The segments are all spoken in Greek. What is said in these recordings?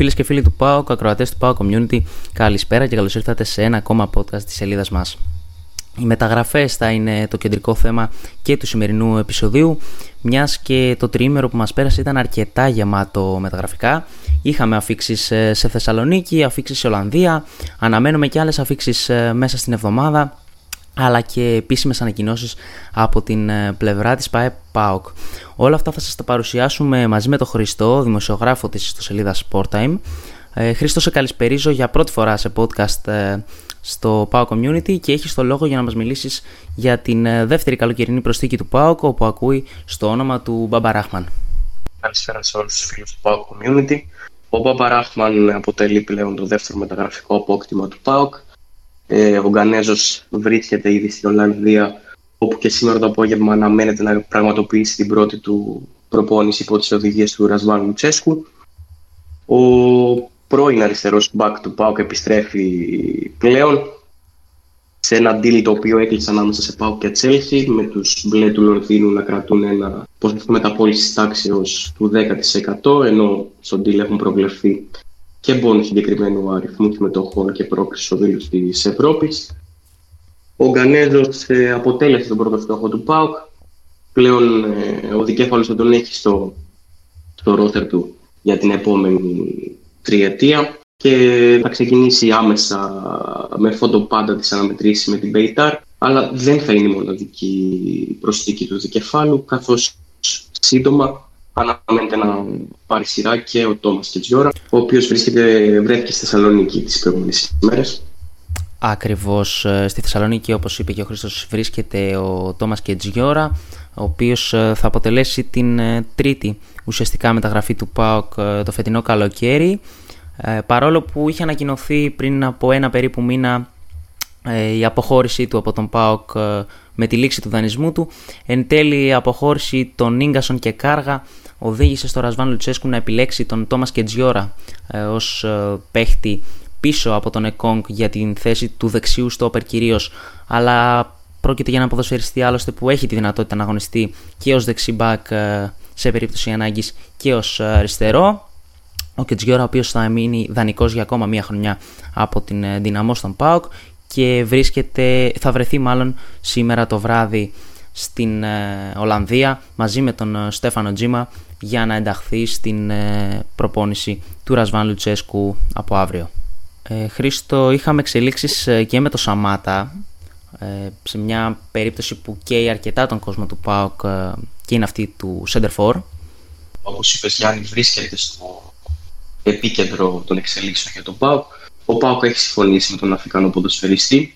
Φίλες και φίλοι του ΠΑΟΚ, ακροατές του ΠΑΟΚ Community, καλησπέρα και καλώς ήρθατε σε ένα ακόμα podcast της σελίδας μας. Οι μεταγραφές θα είναι το κεντρικό θέμα και του σημερινού επεισοδίου, μιας και το τριήμερο που μας πέρασε ήταν αρκετά γεμάτο μεταγραφικά. Είχαμε αφήξεις ε, σε Θεσσαλονίκη, αφήξεις σε Ολλανδία, αναμένουμε και άλλες αφήξεις ε, μέσα στην εβδομάδα αλλά και επίσημες ανακοινώσεις από την ε, πλευρά της ΠΑΕ ΠΑΟΚ. Όλα αυτά θα σας τα παρουσιάσουμε μαζί με τον Χριστό, δημοσιογράφο της ιστοσελίδας Sporttime. Ε, Χρήστο, σε καλησπερίζω για πρώτη φορά σε podcast ε, στο PAOK Community και έχεις το λόγο για να μας μιλήσεις για την ε, δεύτερη καλοκαιρινή προσθήκη του PAOK όπου ακούει στο όνομα του Μπαμπα Ράχμαν. Καλησπέρα σε όλους τους φίλους του PAOK Community. Ο Μπαμπα Ράχμαν αποτελεί πλέον το δεύτερο μεταγραφικό απόκτημα του PAOK ε, ο Γκανέζος βρίσκεται ήδη στην Ολλανδία, όπου και σήμερα το απόγευμα αναμένεται να πραγματοποιήσει την πρώτη του προπόνηση υπό τις οδηγίες του Ρασβάν Λουτσέσκου. Ο πρώην αριστερός back του ΠΑΟΚ επιστρέφει πλέον σε ένα deal το οποίο έκλεισε ανάμεσα σε ΠΑΟΚ και Τσέλσι με τους μπλε του Λονδίνου να κρατούν ένα ποσοστό μεταπόλησης τάξεως του 10% ενώ στο deal έχουν προβλεφθεί και μπόνους συγκεκριμένου αριθμού συμμετοχών και πρόκριση οδήλου της Ευρώπης. Ο Γκανέζο ε, αποτέλεσε τον πρώτο στόχο του ΠΑΟΚ. Πλέον ε, ο δικέφαλος θα τον έχει στο, στο ρόστερ του για την επόμενη τριετία και θα ξεκινήσει άμεσα με φόντο πάντα τις αναμετρήσεις με την Μπέιταρ αλλά δεν θα είναι η μοναδική προσθήκη του δικεφάλου καθώς σύντομα αναμένεται να πάρει σειρά και ο Τόμας Κετζιόρα, ο οποίος βρίσκεται, βρέθηκε στη Θεσσαλονίκη τις προηγούμενες ημέρες. Ακριβώς ε, στη Θεσσαλονίκη όπως είπε και ο Χρήστος βρίσκεται ο Τόμας Κετζιόρα ο οποίος ε, θα αποτελέσει την ε, τρίτη ουσιαστικά μεταγραφή του ΠΑΟΚ το φετινό καλοκαίρι παρόλο που είχε ανακοινωθεί πριν από ένα περίπου μήνα η αποχώρησή του από τον ΠΑΟΚ με τη λήξη του δανεισμού του εν τέλει η αποχώρηση των Ίγκασον και Κάργα οδήγησε στο Ρασβάν Λουτσέσκου να επιλέξει τον Τόμας Κετζιόρα ε, ως ε, παίχτη πίσω από τον Εκόνγκ για την θέση του δεξιού στόπερ κυρίως, αλλά πρόκειται για ένα ποδοσφαιριστή άλλωστε που έχει τη δυνατότητα να αγωνιστεί και ως δεξιμπάκ ε, σε περίπτωση ανάγκης και ως αριστερό. Ο Κετζιόρα ο οποίος θα μείνει δανεικός για ακόμα μία χρονιά από την δυναμό στον ΠΑΟΚ και βρίσκεται, θα βρεθεί μάλλον σήμερα το βράδυ στην Ολλανδία μαζί με τον Στέφανο Τζίμα για να ενταχθεί στην ε, προπόνηση του Ρασβάν Λουτσέσκου από αύριο. Ε, Χρήστο, είχαμε εξελίξεις ε, και με το Σαμάτα ε, σε μια περίπτωση που καίει αρκετά τον κόσμο του ΠΑΟΚ και είναι αυτή του Σέντερφορ. Όπως είπες Γιάννη, βρίσκεται στο επίκεντρο των εξελίξεων για τον ΠΑΟΚ. Ο ΠΑΟΚ έχει συμφωνήσει με τον Αφρικανό ποδοσφαιριστή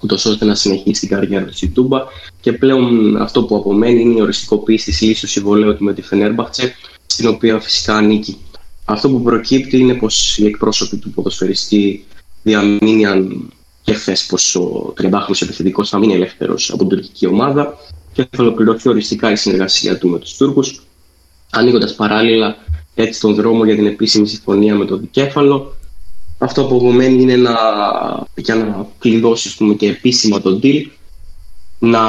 ούτως ώστε να συνεχίσει την καριέρα του στην Τούμπα. Και πλέον αυτό που απομένει είναι η οριστικοποίηση της λύση του συμβολέου του με τη Φενέρμπαχτσε, στην οποία φυσικά ανήκει. Αυτό που προκύπτει είναι πως οι εκπρόσωποι του ποδοσφαιριστή διαμήνυαν και χθες πως ο 30χρονο επιθετικός θα μείνει ελεύθερος από την τουρκική ομάδα και θα ολοκληρωθεί οριστικά η συνεργασία του με τους Τούρκους, ανοίγοντας παράλληλα έτσι τον δρόμο για την επίσημη συμφωνία με το δικέφαλο αυτό που απομένει είναι να, για να κλειδώσει πούμε, και επίσημα τον deal να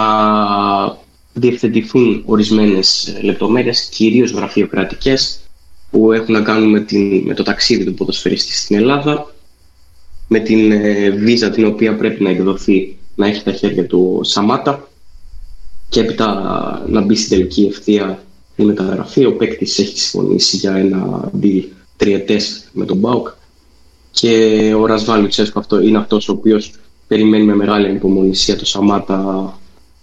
διευθετηθούν ορισμένες λεπτομέρειες, κυρίως γραφειοκρατικές, που έχουν να κάνουν με, την, με το ταξίδι του ποδοσφαιριστή στην Ελλάδα, με την ε, βίζα την οποία πρέπει να εκδοθεί να έχει τα χέρια του Σαμάτα και έπειτα να μπει στην τελική ευθεία η μεταγραφή. Ο παίκτης έχει συμφωνήσει για ένα deal τριετές με τον Μπάουκ και ο Ρασβάν Λουτσέσκο αυτό είναι αυτός ο οποίος περιμένει με μεγάλη ανυπομονησία το Σαμάτα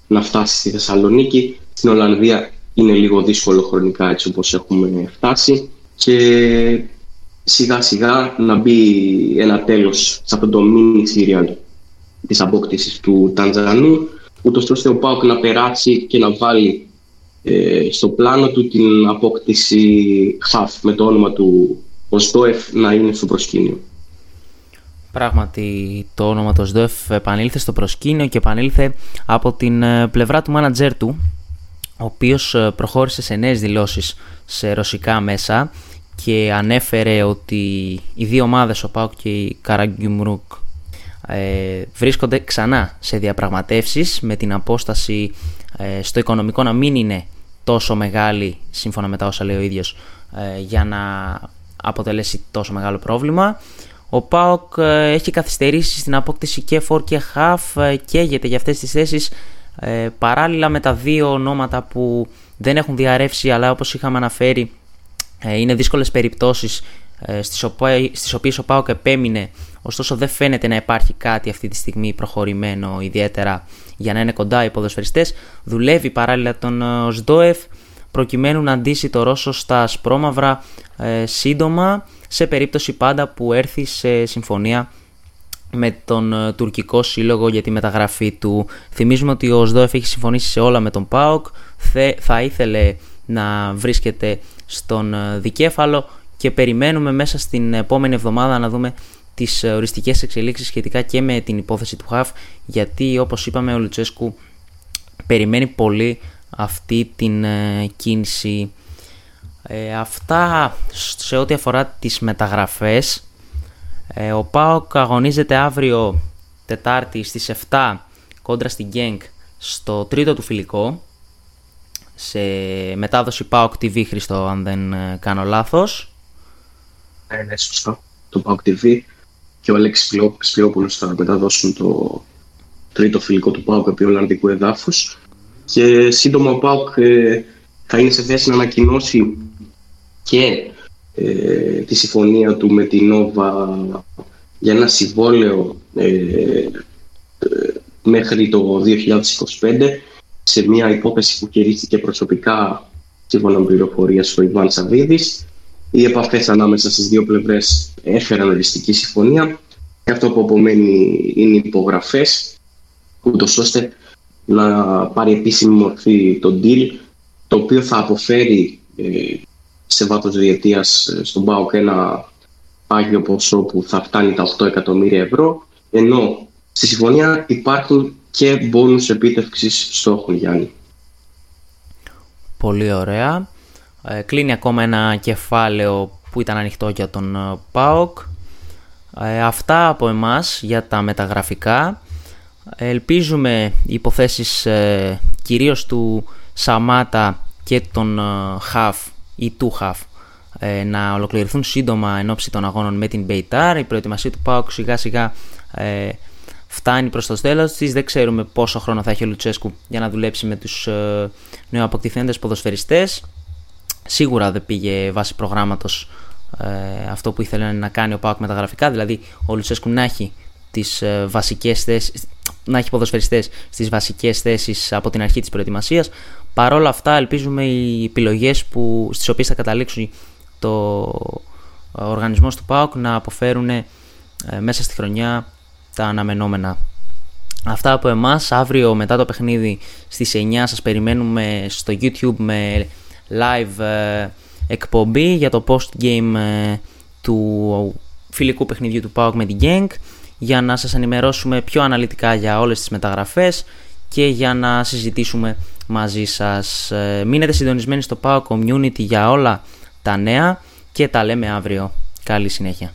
να φτάσει στη Θεσσαλονίκη. Στην Ολλανδία είναι λίγο δύσκολο χρονικά έτσι όπως έχουμε φτάσει και σιγά σιγά να μπει ένα τέλος σε αυτό το mini serial της απόκτησης του Τανζανού ούτως ώστε ο Πάοκ να περάσει και να βάλει ε, στο πλάνο του την απόκτηση Χαφ με το όνομα του Οστόεφ να είναι στο προσκήνιο. Πράγματι το όνομα του ΣΔΟΕΦ επανήλθε στο προσκήνιο και επανήλθε από την ε, πλευρά του μάνατζέρ του ο οποίος ε, προχώρησε σε νέες δηλώσεις σε ρωσικά μέσα και ανέφερε ότι οι δύο ομάδες, ο ΠΑΟΚ και η Καραγκιουμρούκ ε, βρίσκονται ξανά σε διαπραγματεύσεις με την απόσταση στο οικονομικό να μην είναι τόσο μεγάλη σύμφωνα με τα όσα λέει ο ίδιος για να αποτελέσει τόσο μεγάλο πρόβλημα. Ο Πάοκ ε, έχει καθυστερήσει στην απόκτηση και φόρ και χαφ, ε, καίγεται για αυτές τις θέσεις ε, παράλληλα με τα δύο ονόματα που δεν έχουν διαρρεύσει αλλά όπως είχαμε αναφέρει είναι δύσκολες περιπτώσεις στις, οποίες, στις οποίες ο Πάοκ επέμεινε. Ωστόσο δεν φαίνεται να υπάρχει κάτι αυτή τη στιγμή προχωρημένο ιδιαίτερα για να είναι κοντά οι ποδοσφαιριστές. Δουλεύει παράλληλα τον Σντόεφ προκειμένου να αντίσει το Ρώσο στα σπρώμαυρα ε, σύντομα σε περίπτωση πάντα που έρθει σε συμφωνία με τον ε, τουρκικό σύλλογο για τη μεταγραφή του. Θυμίζουμε ότι ο ΣΔΟΕΦ έχει συμφωνήσει σε όλα με τον ΠΑΟΚ, θα ήθελε να βρίσκεται στον ε, δικέφαλο και περιμένουμε μέσα στην επόμενη εβδομάδα να δούμε τις οριστικές εξελίξεις σχετικά και με την υπόθεση του ΧΑΦ γιατί όπως είπαμε ο Λουτσέσκου περιμένει πολύ αυτή την ε, κίνηση. Ε, αυτά σε ό,τι αφορά τις μεταγραφές. Ε, ο ΠΑΟΚ αγωνίζεται αύριο Τετάρτη στις 7 κόντρα στην Γκένκ στο τρίτο του φιλικό σε μετάδοση ΠΑΟΚ TV Χριστό αν δεν κάνω λάθος. Ναι, ναι, σωστό. Το ΠΑΟΚ TV και ο Αλέξης Σπλιόπουλος θα μεταδώσουν το τρίτο φιλικό του ΠΑΟΚ επί Ολλανδικού εδάφους και σύντομα ο ΠΑΟΚ ε, θα είναι σε θέση να ανακοινώσει και ε, τη συμφωνία του με την Νόβα για ένα συμβόλαιο ε, ε, μέχρι το 2025 σε μια υπόθεση που κηρύχθηκε προσωπικά σύμφωνα με πληροφορία στο Ιβάν Σαββίδης. Οι επαφές ανάμεσα στις δύο πλευρές έφεραν οριστική συμφωνία και αυτό που απομένει είναι υπογραφές ούτως ώστε να πάρει επίσημη μορφή το deal, το οποίο θα αποφέρει ε, σε βάθος διετίας ε, στον ΠΑΟΚ ένα πάγιο ποσό που θα φτάνει τα 8 εκατομμύρια ευρώ, ενώ στη συμφωνία υπάρχουν και μπόνους επίτευξης στόχων, Γιάννη. Πολύ ωραία. Ε, κλείνει ακόμα ένα κεφάλαιο που ήταν ανοιχτό για τον ΠΑΟΚ. αυτά από εμάς για τα μεταγραφικά. Ελπίζουμε οι υποθέσεις ε, κυρίως του Σαμάτα και των ε, Χαφ ή του Χαφ ε, να ολοκληρωθούν σύντομα εν ώψη των αγώνων με την Μπεϊτάρ. Η προετοιμασία του ΠΑΟΚ σιγά σιγά ε, φτάνει προς το στέλος της. Δεν ξέρουμε πόσο χρόνο θα έχει ο Λουτσέσκου για να δουλέψει με τους ε, νεοαποκτηθέντες ποδοσφαιριστές. Σίγουρα δεν πήγε βάσει προγράμματος ε, αυτό που ήθελε να κάνει ο ΠΑΟΚ με τα γραφικά, δηλαδή ο Λουτσέσκου να έχει τις ε, βασικές θέσεις, να έχει ποδοσφαιριστές στις βασικές θέσεις από την αρχή της προετοιμασίας. Παρ' όλα αυτά ελπίζουμε οι επιλογές που, στις οποίες θα καταλήξει το οργανισμός του ΠΑΟΚ να αποφέρουν ε, μέσα στη χρονιά τα αναμενόμενα. Αυτά από εμάς, αύριο μετά το παιχνίδι στις 9 σας περιμένουμε στο YouTube με live ε, εκπομπή για το post-game του φιλικού παιχνιδιού του ΠΑΟΚ με την Genk για να σας ενημερώσουμε πιο αναλυτικά για όλες τις μεταγραφές και για να συζητήσουμε μαζί σας. Ε, μείνετε συντονισμένοι στο Power Community για όλα τα νέα και τα λέμε αύριο. Καλή συνέχεια.